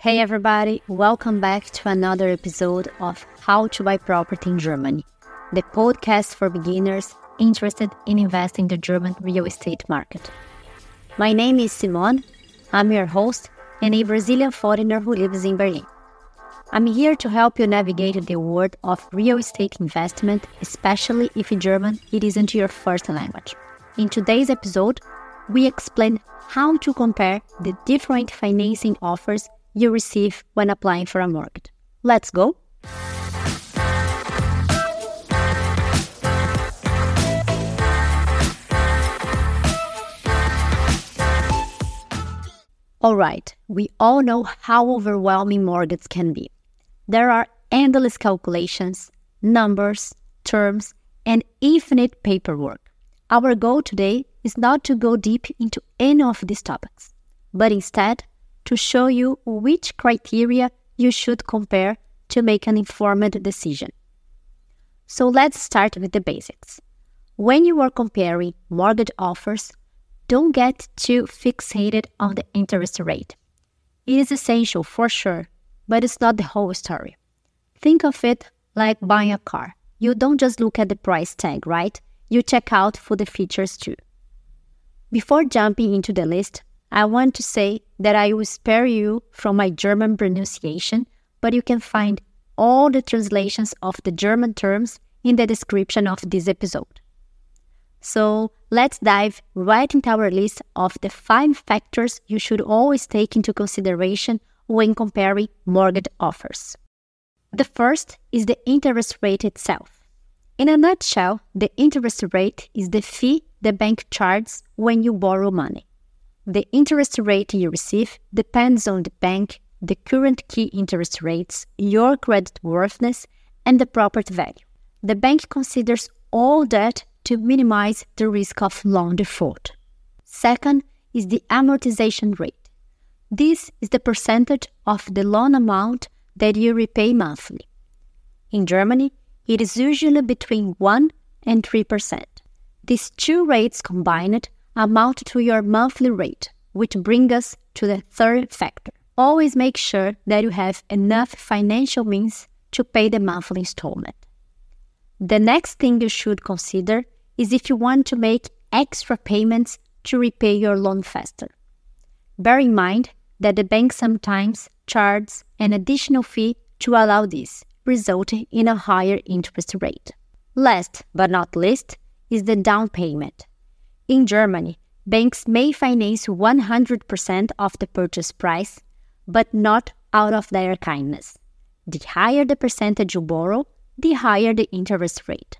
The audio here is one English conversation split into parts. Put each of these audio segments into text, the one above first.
Hey everybody, welcome back to another episode of How to Buy Property in Germany, the podcast for beginners interested in investing in the German real estate market. My name is Simon, I'm your host and a Brazilian foreigner who lives in Berlin. I'm here to help you navigate the world of real estate investment, especially if in German it isn't your first language. In today's episode, we explain how to compare the different financing offers you receive when applying for a mortgage. Let's go! Alright, we all know how overwhelming mortgages can be. There are endless calculations, numbers, terms, and infinite paperwork. Our goal today is not to go deep into any of these topics, but instead to show you which criteria you should compare to make an informed decision. So let's start with the basics. When you are comparing mortgage offers, don't get too fixated on the interest rate. It is essential for sure, but it's not the whole story. Think of it like buying a car. You don't just look at the price tag, right? You check out for the features too. Before jumping into the list, I want to say that I will spare you from my German pronunciation, but you can find all the translations of the German terms in the description of this episode. So let's dive right into our list of the five factors you should always take into consideration when comparing mortgage offers. The first is the interest rate itself. In a nutshell, the interest rate is the fee the bank charges when you borrow money. The interest rate you receive depends on the bank, the current key interest rates, your credit worthiness, and the property value. The bank considers all that to minimize the risk of loan default. Second is the amortization rate. This is the percentage of the loan amount that you repay monthly. In Germany, it is usually between 1 and 3%. These two rates combined amount to your monthly rate, which brings us to the third factor. Always make sure that you have enough financial means to pay the monthly installment. The next thing you should consider is if you want to make extra payments to repay your loan faster. Bear in mind that the bank sometimes charges an additional fee to allow this, resulting in a higher interest rate. Last but not least is the down payment. In Germany, banks may finance 100% of the purchase price, but not out of their kindness. The higher the percentage you borrow, the higher the interest rate.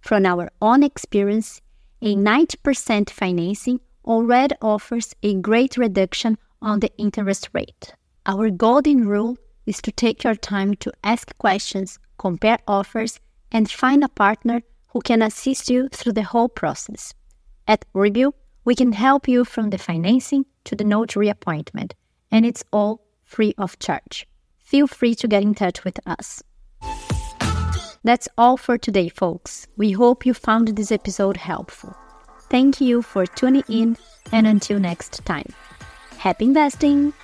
From our own experience, a 90% financing already offers a great reduction on the interest rate. Our golden rule is to take your time to ask questions, compare offers, and find a partner who can assist you through the whole process. At Review, we can help you from the financing to the notary appointment, and it's all free of charge. Feel free to get in touch with us. That's all for today, folks. We hope you found this episode helpful. Thank you for tuning in, and until next time, happy investing!